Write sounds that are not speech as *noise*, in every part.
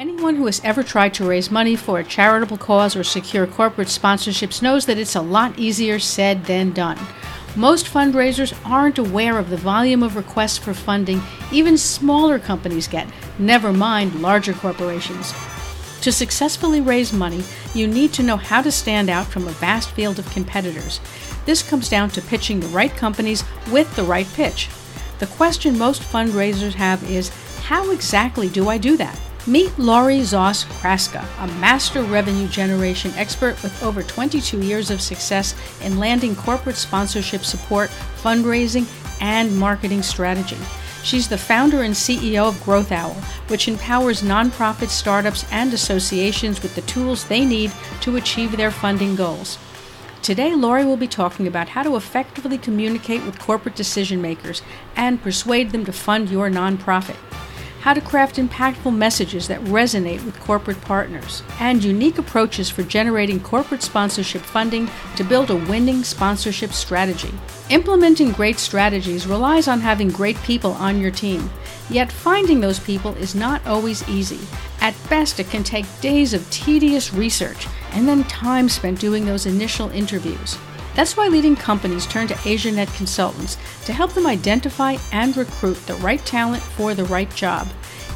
Anyone who has ever tried to raise money for a charitable cause or secure corporate sponsorships knows that it's a lot easier said than done. Most fundraisers aren't aware of the volume of requests for funding even smaller companies get, never mind larger corporations. To successfully raise money, you need to know how to stand out from a vast field of competitors. This comes down to pitching the right companies with the right pitch. The question most fundraisers have is how exactly do I do that? Meet Lori Zoss Kraska, a master revenue generation expert with over 22 years of success in landing corporate sponsorship support, fundraising, and marketing strategy. She's the founder and CEO of Growth Owl, which empowers nonprofit startups and associations with the tools they need to achieve their funding goals. Today, Lori will be talking about how to effectively communicate with corporate decision makers and persuade them to fund your nonprofit how to craft impactful messages that resonate with corporate partners, and unique approaches for generating corporate sponsorship funding to build a winning sponsorship strategy. Implementing great strategies relies on having great people on your team, yet finding those people is not always easy. At best, it can take days of tedious research and then time spent doing those initial interviews. That's why leading companies turn to AsiaNet consultants to help them identify and recruit the right talent for the right job.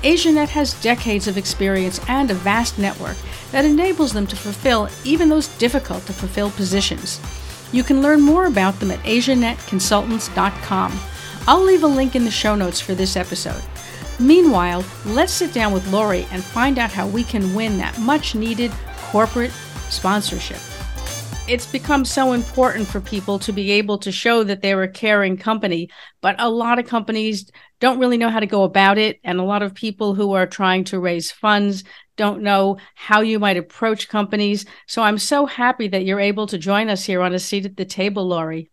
AsiaNet has decades of experience and a vast network that enables them to fulfill even those difficult to fulfill positions. You can learn more about them at asianetconsultants.com. I'll leave a link in the show notes for this episode. Meanwhile, let's sit down with Lori and find out how we can win that much needed corporate sponsorship it's become so important for people to be able to show that they're a caring company but a lot of companies don't really know how to go about it and a lot of people who are trying to raise funds don't know how you might approach companies. So i'm so happy that you're able to join us here on a seat at the table lori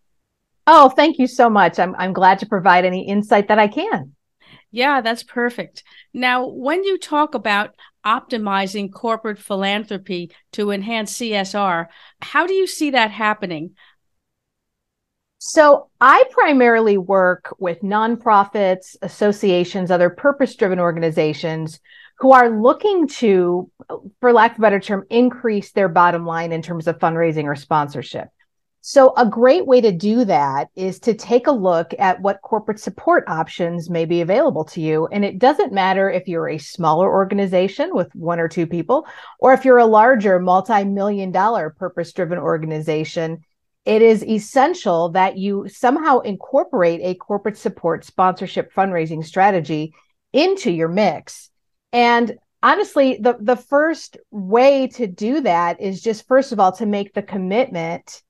oh thank you so much. I'm, I'm glad to provide any insight that i can. Yeah, that's perfect. Now, when you talk about optimizing corporate philanthropy to enhance CSR, how do you see that happening? So, I primarily work with nonprofits, associations, other purpose driven organizations who are looking to, for lack of a better term, increase their bottom line in terms of fundraising or sponsorship. So, a great way to do that is to take a look at what corporate support options may be available to you. And it doesn't matter if you're a smaller organization with one or two people, or if you're a larger multi million dollar purpose driven organization. It is essential that you somehow incorporate a corporate support sponsorship fundraising strategy into your mix. And honestly, the, the first way to do that is just, first of all, to make the commitment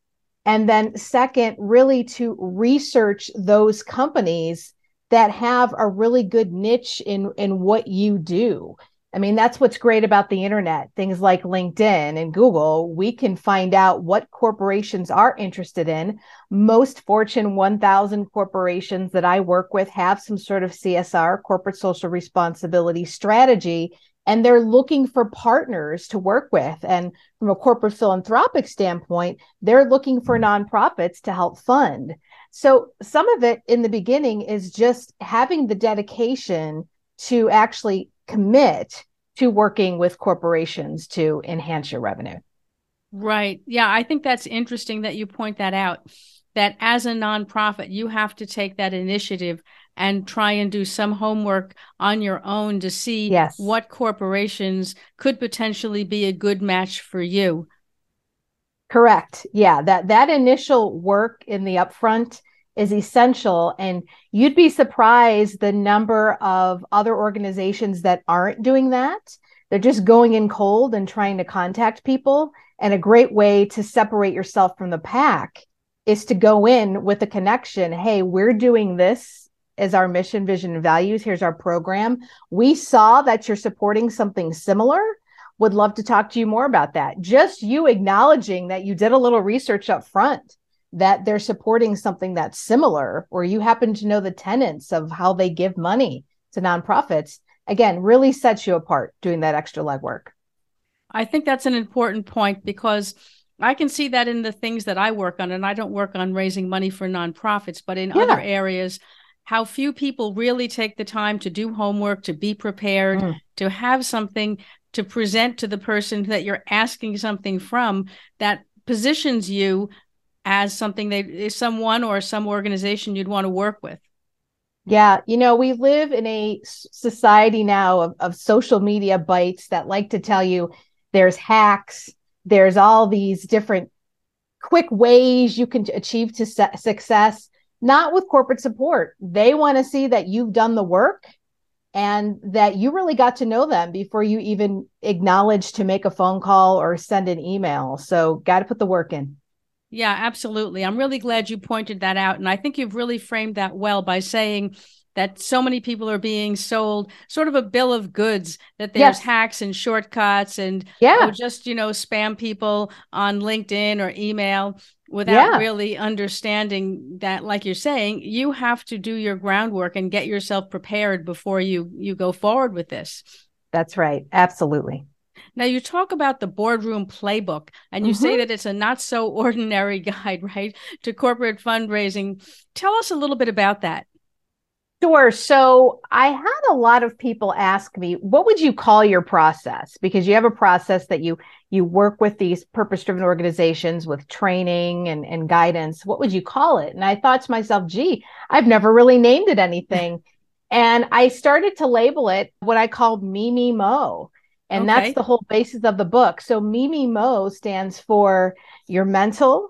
and then, second, really to research those companies that have a really good niche in, in what you do. I mean, that's what's great about the internet. Things like LinkedIn and Google, we can find out what corporations are interested in. Most Fortune 1000 corporations that I work with have some sort of CSR, corporate social responsibility strategy and they're looking for partners to work with. And from a corporate philanthropic standpoint, they're looking for mm-hmm. nonprofits to help fund. So some of it in the beginning is just having the dedication to actually commit to working with corporations to enhance your revenue. Right. Yeah, I think that's interesting that you point that out. That as a nonprofit, you have to take that initiative and try and do some homework on your own to see yes. what corporations could potentially be a good match for you. Correct. Yeah, that that initial work in the upfront is essential and you'd be surprised the number of other organizations that aren't doing that. They're just going in cold and trying to contact people and a great way to separate yourself from the pack is to go in with a connection. Hey, we're doing this is our mission, vision, and values. Here's our program. We saw that you're supporting something similar. Would love to talk to you more about that. Just you acknowledging that you did a little research up front that they're supporting something that's similar, or you happen to know the tenets of how they give money to nonprofits, again, really sets you apart doing that extra legwork. I think that's an important point because I can see that in the things that I work on, and I don't work on raising money for nonprofits, but in yeah. other areas, how few people really take the time to do homework, to be prepared, mm. to have something to present to the person that you're asking something from that positions you as something they someone or some organization you'd want to work with. Yeah, you know, we live in a society now of, of social media bites that like to tell you there's hacks, there's all these different quick ways you can achieve to su- success, not with corporate support. They want to see that you've done the work and that you really got to know them before you even acknowledge to make a phone call or send an email. So, got to put the work in. Yeah, absolutely. I'm really glad you pointed that out. And I think you've really framed that well by saying that so many people are being sold sort of a bill of goods that there's yes. hacks and shortcuts and yeah. Oh, just, you know, spam people on LinkedIn or email without yeah. really understanding that like you're saying you have to do your groundwork and get yourself prepared before you you go forward with this that's right absolutely now, you talk about the boardroom playbook and you mm-hmm. say that it's a not so *laughs* ordinary guide, right, to corporate fundraising. Tell us a little bit about that. Sure. So I had a lot of people ask me, what would you call your process? Because you have a process that you you work with these purpose-driven organizations with training and, and guidance. What would you call it? And I thought to myself, gee, I've never really named it anything. and I started to label it what I called Mimi Mo. And okay. that's the whole basis of the book. So Mimi Mo stands for your mental,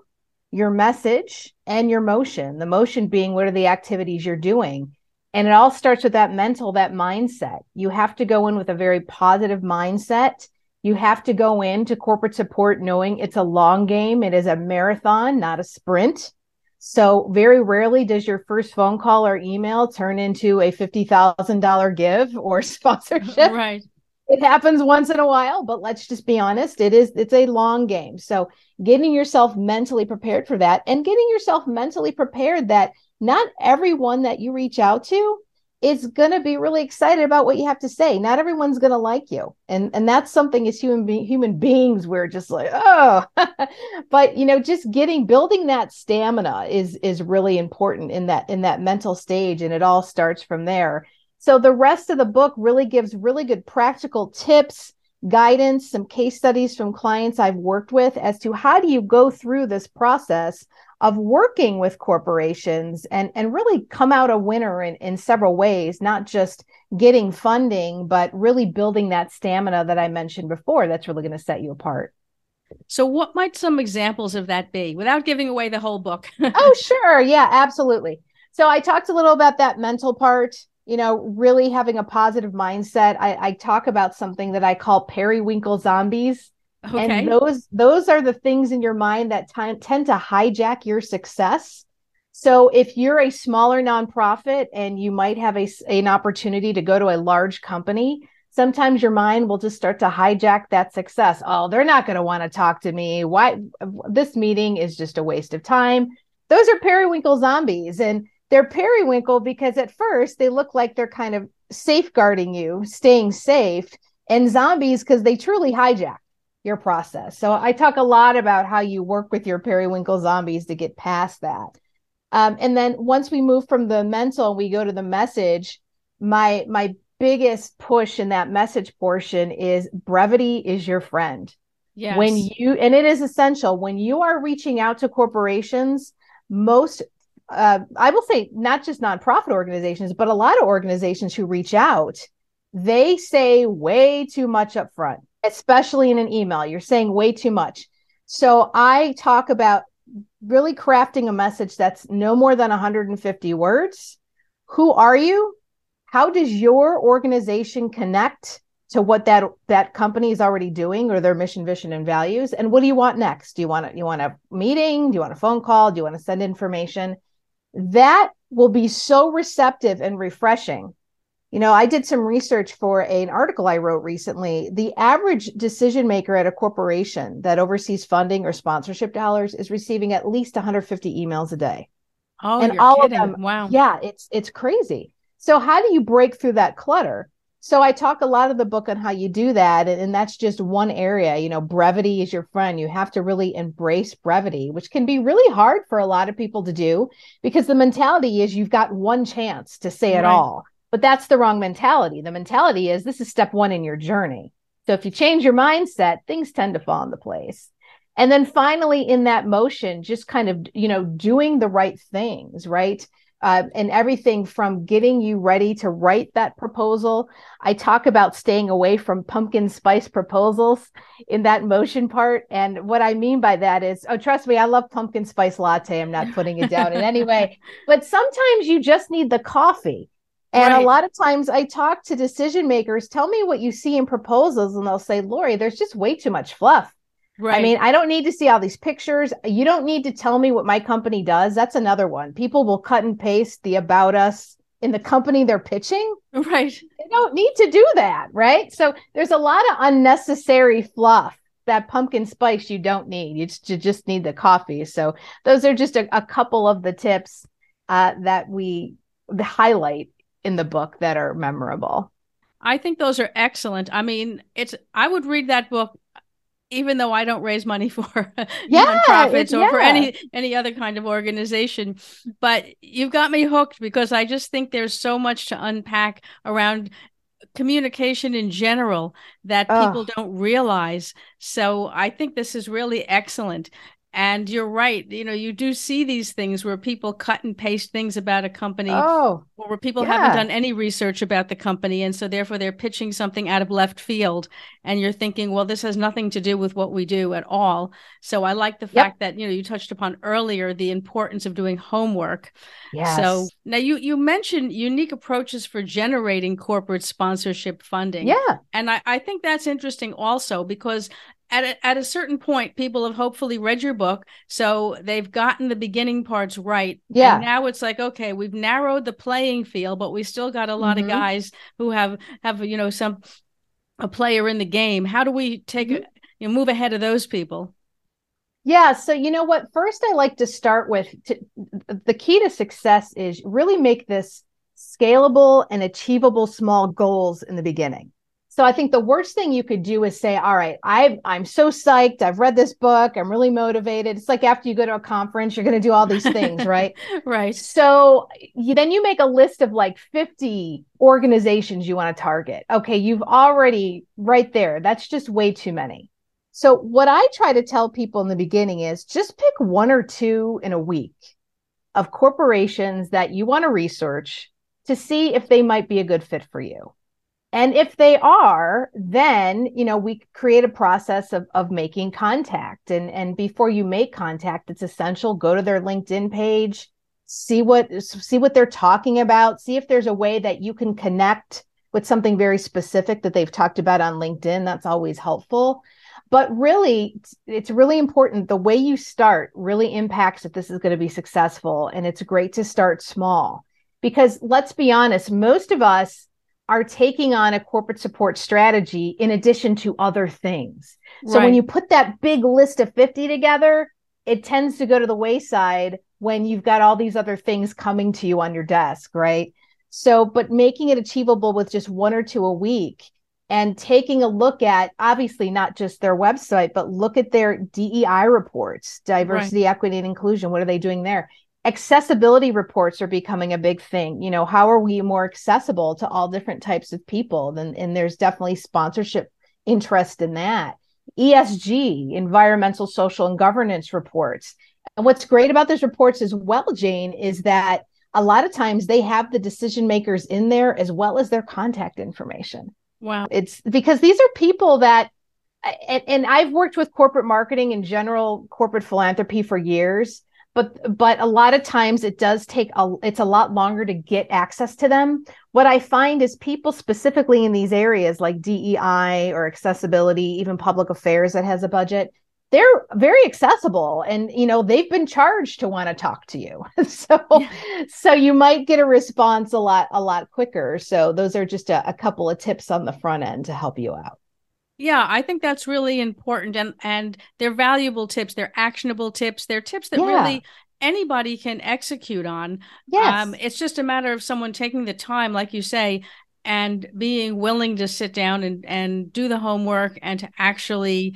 your message, and your motion. The motion being what are the activities you're doing. And it all starts with that mental, that mindset. You have to go in with a very positive mindset. You have to go into corporate support knowing it's a long game. It is a marathon, not a sprint. So very rarely does your first phone call or email turn into a $50,000 give or *laughs* sponsorship. Right it happens once in a while but let's just be honest it is it's a long game. So getting yourself mentally prepared for that and getting yourself mentally prepared that not everyone that you reach out to is going to be really excited about what you have to say. Not everyone's going to like you. And and that's something as human be- human beings we're just like oh. *laughs* But you know just getting building that stamina is is really important in that in that mental stage and it all starts from there so the rest of the book really gives really good practical tips, guidance, some case studies from clients I've worked with as to how do you go through this process of working with corporations and, and really come out a winner in, in several ways, not just getting funding, but really building that stamina that I mentioned before that's really going to set you apart. So, what might some examples of that be without giving away the whole book? *laughs* oh, sure. Yeah, absolutely. So, I talked a little about that mental part you know, really having a positive mindset. I, I talk about something that I call periwinkle zombies. Okay. And those those are the things in your mind that t- tend to hijack your success. So if you're a smaller nonprofit and you might have a, an opportunity to go to a large company, sometimes your mind will just start to hijack that success. Oh, they're not going to want to talk to me. Why this meeting is just a waste of time. Those are periwinkle zombies and they're periwinkle because at first they look like they're kind of safeguarding you, staying safe, and zombies because they truly hijack your process. So I talk a lot about how you work with your periwinkle zombies to get past that. Um, and then once we move from the mental, we go to the message. My my biggest push in that message portion is brevity is your friend. Yes. When you and it is essential when you are reaching out to corporations, most uh, I will say not just nonprofit organizations, but a lot of organizations who reach out, they say way too much up front, especially in an email. You're saying way too much. So I talk about really crafting a message that's no more than 150 words. Who are you? How does your organization connect to what that that company is already doing or their mission, vision, and values? And what do you want next? Do you want to, you want a meeting? Do you want a phone call? Do you want to send information? That will be so receptive and refreshing. You know, I did some research for an article I wrote recently. The average decision maker at a corporation that oversees funding or sponsorship dollars is receiving at least 150 emails a day. Oh, and all kidding. of them, wow. Yeah, it's it's crazy. So how do you break through that clutter? So I talk a lot of the book on how you do that. And, and, that's just one area. You know, brevity is your friend. You have to really embrace brevity, which can be really hard for a lot of people to do because the mentality is you've got one chance to say it right. all. But that's the wrong mentality. The mentality is this is step one in your journey. So if you change your mindset, things tend to fall into place. And then finally, in that motion, just kind of, you know, doing the right things, right? Uh, and everything from getting you ready to write that proposal. I talk about staying away from pumpkin spice proposals in that motion part. And what I mean by that is, oh, trust me, I love pumpkin spice latte. I'm not putting it down in any way. *laughs* But sometimes you just need the coffee. And right. a lot of times I talk to decision makers, tell me what you see in proposals, and they'll say, Lori, there's just way too much fluff. Right. I mean, I don't need to see all these pictures. You don't need to tell me what my company does. That's another one. People will cut and paste the about us in the company they're pitching. *laughs* Right. They don't need to do that. Right. So there's a lot of unnecessary fluff that pumpkin spice you don't need. You just, you just need the coffee. So those are just a, a couple of the tips uh, that we highlight in the book that are memorable. I think those are excellent. I mean, it's I would read that book even though I don't raise money *laughs* for yeah, nonprofits or yeah. for any any other kind of organization, but you've got me hooked because I just think there's so much to unpack around communication in general that people don't realize. So I think this is really excellent. And you're right. You know, you do see these things where people cut and paste things about a company, oh, or where people yeah. haven't done any research about the company, and so therefore they're pitching something out of left field, and you're thinking, well, this has nothing to do with what we do at all. So I like the fact yep. that you know you touched upon earlier the importance of doing homework. Yes. So now you you mentioned unique approaches for generating corporate sponsorship funding. Yeah, and I, I think that's interesting also because at a, at a certain point, people have hopefully read your book, so they've gotten the beginning parts right. Yeah. And now it's like, okay, we've narrowed the playing field, but we still got a lot mm-hmm. of guys who have have you know some a player in the game. How do we take mm-hmm. you know, move ahead of those people? Yeah. So, you know what? First, I like to start with to, the key to success is really make this scalable and achievable small goals in the beginning. So I think the worst thing you could do is say, all right, I I'm so psyched. I've read this book. I'm really motivated. It's like after you go to a conference, you're going to do all these things, *laughs* right? right. So you, then you make a list of like 50 organizations you want to target. Okay, you've already right there. That's just way too many. So what I try to tell people in the beginning is just pick one or two in a week of corporations that you want to research to see if they might be a good fit for you and if they are then you know we create a process of, of making contact. And and before you make contact it's essential. Go to their linkedin page see what see what they're talking about see if there's a way that you can connect with something very specific that they've talked about on linkedin. That's always helpful. But really it's really important. The way you start really impacts if this is going to be successful. And it's great to start small. Because let's be honest most of us are taking on a corporate support strategy in addition to other things. So right. when you put that big list of 50 together, it tends to go to the wayside when you've got all these other things coming to you on your desk, right? So, but making it achievable with just one or two a week and taking a look at obviously not just their website, but look at their DEI reports, diversity, right. equity, and inclusion. What are they doing there? Accessibility reports are becoming a big thing. You know how are we more accessible to all different types of people? And, and there's definitely sponsorship interest in that. Esg environmental social and governance reports. And what's great about those reports as well jane is that a lot of times they have the decision makers in there as well as their contact information. Wow. It's because these are people that and, and i've worked with corporate marketing and general corporate philanthropy for years but but a lot of times it does take a it's a lot longer to get access to them. What i find is people specifically in these areas like dei or accessibility even public affairs that has a budget they're very accessible and you know they've been charged to want to talk to you. *laughs* So yeah. so you might get a response a lot a lot quicker. So those are just a, a couple of tips on the front end to help you out yeah, I think that's really important and and they're valuable tips, they're actionable tips, they're tips that yeah. really anybody can execute on. Yes. Um, it's just a matter of someone taking the time, like you say, and being willing to sit down and, and do the homework and to actually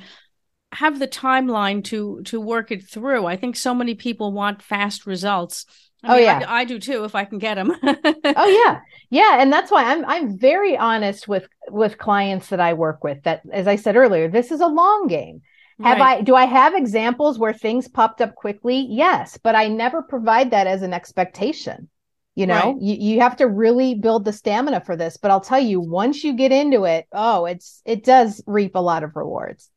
have the timeline to to work it through. I think so many people want fast results. I oh mean, yeah, I, I, do too if I can get them. oh *laughs* yeah, yeah, and that's why I'm I'm very honest with with clients that I work with. That, as I said earlier, this is a long game. Have right. I do I have examples where things popped up quickly? Yes, but I never provide that as an expectation. You know, right. you, you have to really build the stamina for this. But I'll tell you, once you get into it, oh, it's it does reap a lot of rewards.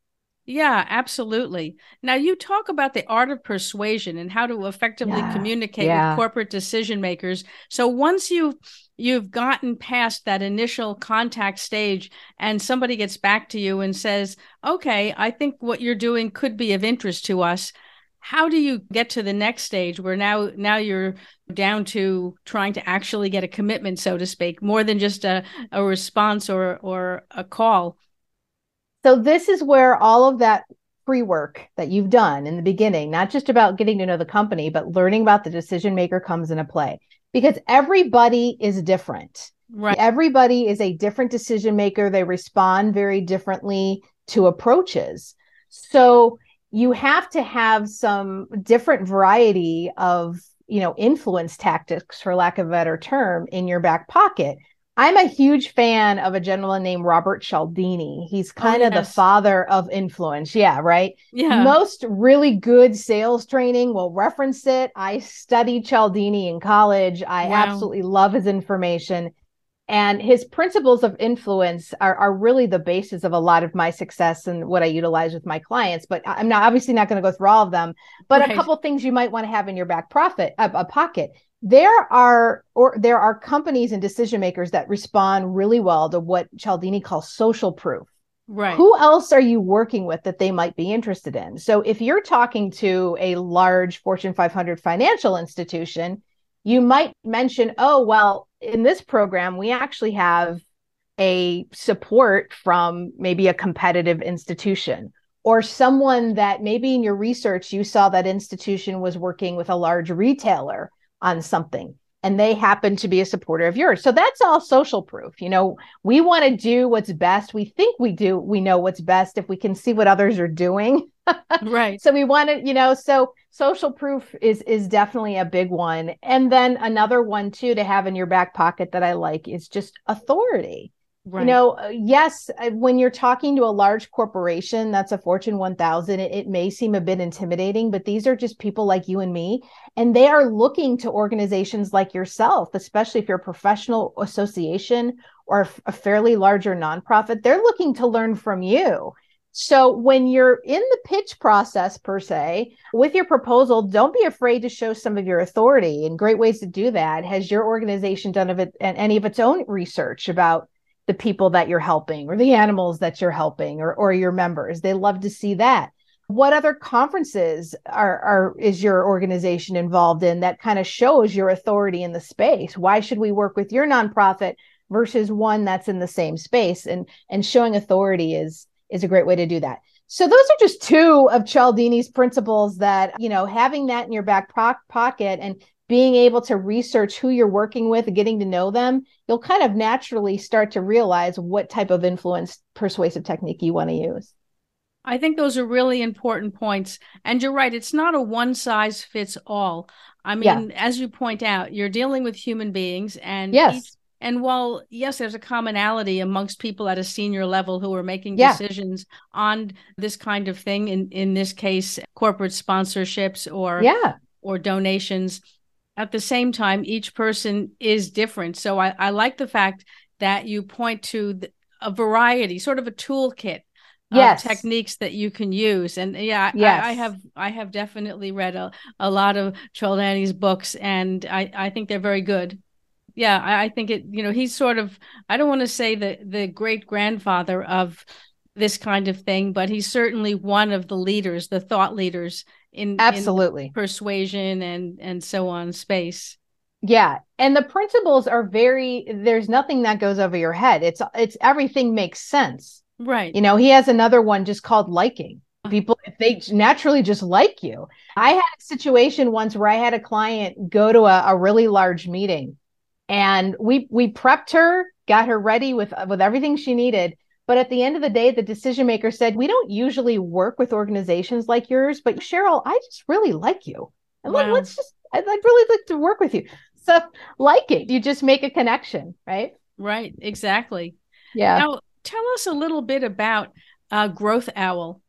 Yeah, absolutely. Now you talk about the art of persuasion and how to effectively yeah, communicate yeah. with corporate decision makers. So once you've you've gotten past that initial contact stage and somebody gets back to you and says, "Okay, I think what you're doing could be of interest to us." How do you get to the next stage where now now you're down to trying to actually get a commitment so to speak, more than just a a response or or a call? So this is where all of that pre work that you've done in the beginning, not just about getting to know the company, but learning about the decision maker comes into play because everybody is different. Right. Everybody is a different decision maker. They respond very differently to approaches. So you have to have some different variety of, you know, influence tactics, for lack of a better term, in your back pocket I'm a huge fan of a gentleman named Robert Cialdini. He's oh, kind oh, of yes. the father of influence. Yeah, right? Yeah. Most really good sales training will reference it. I studied Cialdini in college. I wow. absolutely love his information. And his principles of influence are, are really the basis of a lot of my success and what I utilize with my clients. But I'm not obviously not going to go through all of them. But right. a couple things you might want to have in your back profit, a, a pocket there are or there are companies and decision makers that respond really well to what Cialdini calls social proof. Right. Who else are you working with that they might be interested in? So if you're talking to a large Fortune 500 financial institution, you might mention, "Oh, well, in this program we actually have a support from maybe a competitive institution or someone that maybe in your research you saw that institution was working with a large retailer on something and they happen to be a supporter of yours. So that's all social proof. You know, we want to do what's best. We think we do, we know what's best if we can see what others are doing. *laughs* right. So we want to, you know, so social proof is is definitely a big one. And then another one too to have in your back pocket that I like is just authority. Right. You know, uh, yes, when you're talking to a large corporation that's a Fortune 1000, it, it, may seem a bit intimidating, but these are just people like you and me. And they are looking to organizations like yourself, especially if you're a professional association or a fairly larger nonprofit, they're looking to learn from you. So when you're in the pitch process per se with your proposal, don't be afraid to show some of your authority. And great ways to do that. Has your organization done of it and any of its own research about the people that you're helping or the animals that you're helping or, or your members. They love to see that. What other conferences are, are is your organization involved in that kind of shows your authority in the space? Why should we work with your nonprofit versus one that's in the same space? And and showing authority is is a great way to do that. So those are just two of Cialdini's principles that, you know, having that in your back po- pocket and being able to research who you're working with, getting to know them, you'll kind of naturally start to realize what type of influence persuasive technique you want to use. I think those are really important points. And you're right, it's not a one size fits all. I mean, yeah. as you point out, you're dealing with human beings and yes. Each, and while yes, there's a commonality amongst people at a senior level who are making yeah. decisions on this kind of thing, in in this case, corporate sponsorships or yeah. or donations, at the same time, each person is different. So I, I like the fact that you point to the, a variety, sort of a toolkit yes. techniques that you can use. And yeah, yes. I, I, have I have definitely read a, a lot of Cialdini's books, and I, I think they're very good. Yeah, I, I think it. You know, he's sort of I don't want to say the the great grandfather of this kind of thing, but he's certainly one of the leaders, the thought leaders in absolutely. in persuasion and and so on space. Yeah. And the principles are very there's nothing that goes over your head. It's it's everything makes sense. Right. You know he has another one just called liking. People if they naturally just like you. I had a situation once where i had a client go to a, a really large meeting and we we prepped her got her ready with with everything she needed. But at the end of the day, the decision maker said, "We don't usually work with organizations like yours, but Cheryl, I just really like you, and wow. let's just I'd, I'd really like to work with you." So like it, you just make a connection, right? Right, exactly. Yeah. Now, tell us a little bit about uh, Growth Owl.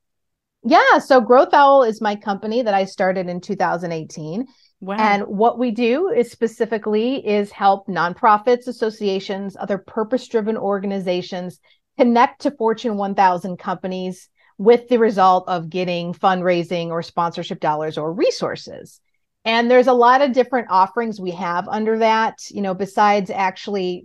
Yeah, so Growth Owl is my company that I started in 2018. Wow. And what we do is specifically is help nonprofits, associations, other purpose-driven organizations connect to Fortune 1000 companies with the result of getting fundraising or sponsorship dollars or resources. And there's a lot of different offerings we have under that, you know, besides actually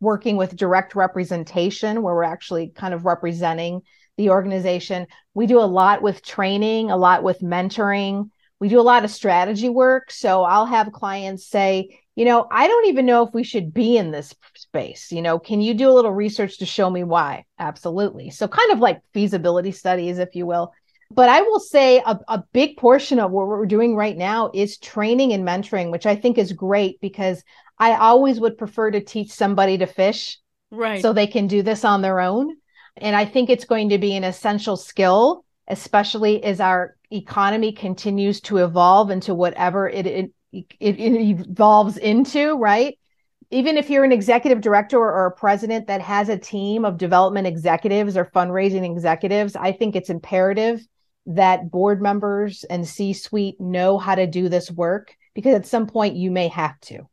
working with direct representation, where we're actually kind of representing the organization. We do a lot with training, a lot with mentoring. We do a lot of strategy work. So I'll have clients say, you know, I don't even know if we should be in this space. You know, can you do a little research to show me why? Absolutely. So, kind of like feasibility studies, if you will. But I will say a, a big portion of what we're doing right now is training and mentoring, which I think is great because I always would prefer to teach somebody to fish. Right. So they can do this on their own. And I think it's going to be an essential skill, especially as our economy continues to evolve into whatever it, it, it, it evolves into, right? Even if you're an executive director or a president that has a team of development executives or fundraising executives, I think it's imperative that board members and C suite know how to do this work because at some point you may have to.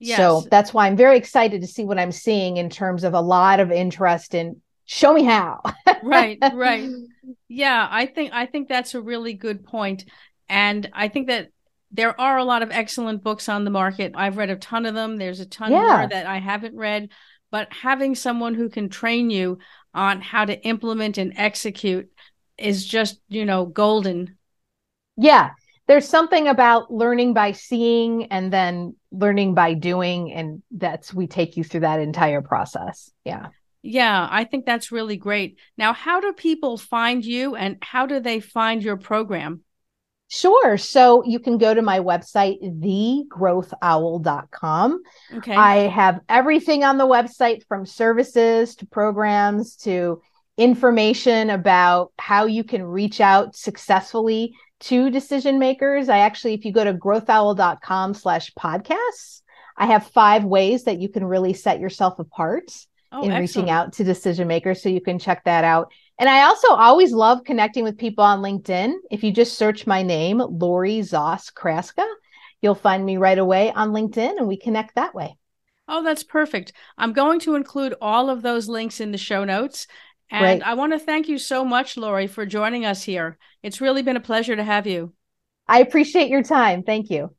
Yes. So that's why I'm very excited to see what I'm seeing in terms of a lot of interest in show me how. right, *laughs* right. Yeah, I think I think that's a really good. And I think that there are a lot of excellent books on the market. I've read a ton of them. There's a ton yeah. more that I haven't read, but having someone who can train you on how to implement and execute is just, you know, golden. Yeah. There's something about learning by seeing and then learning by doing. And that's, we take you through that entire process. Yeah. Yeah, I think that's really great. Now, how do people find you and how do they find your program? Sure. So you can go to my website, thegrowthowl.com. Okay. I have everything on the website from services to programs to information about how you can reach out successfully to decision makers. I actually, if you go to growthowl.com slash podcasts, I have five ways that you can really set yourself apart oh, in excellent. reaching out to decision makers. So you can check that out. And I also always love connecting with people on LinkedIn. If you just search my name, Lori Zoss Kraska, you'll find me right away on LinkedIn and we connect that way. Oh, that's perfect. I'm going to include all of those links in the show notes. And I want to thank you so much, Lori, for joining us here. It's really been a pleasure to have you. I appreciate your time. Thank you.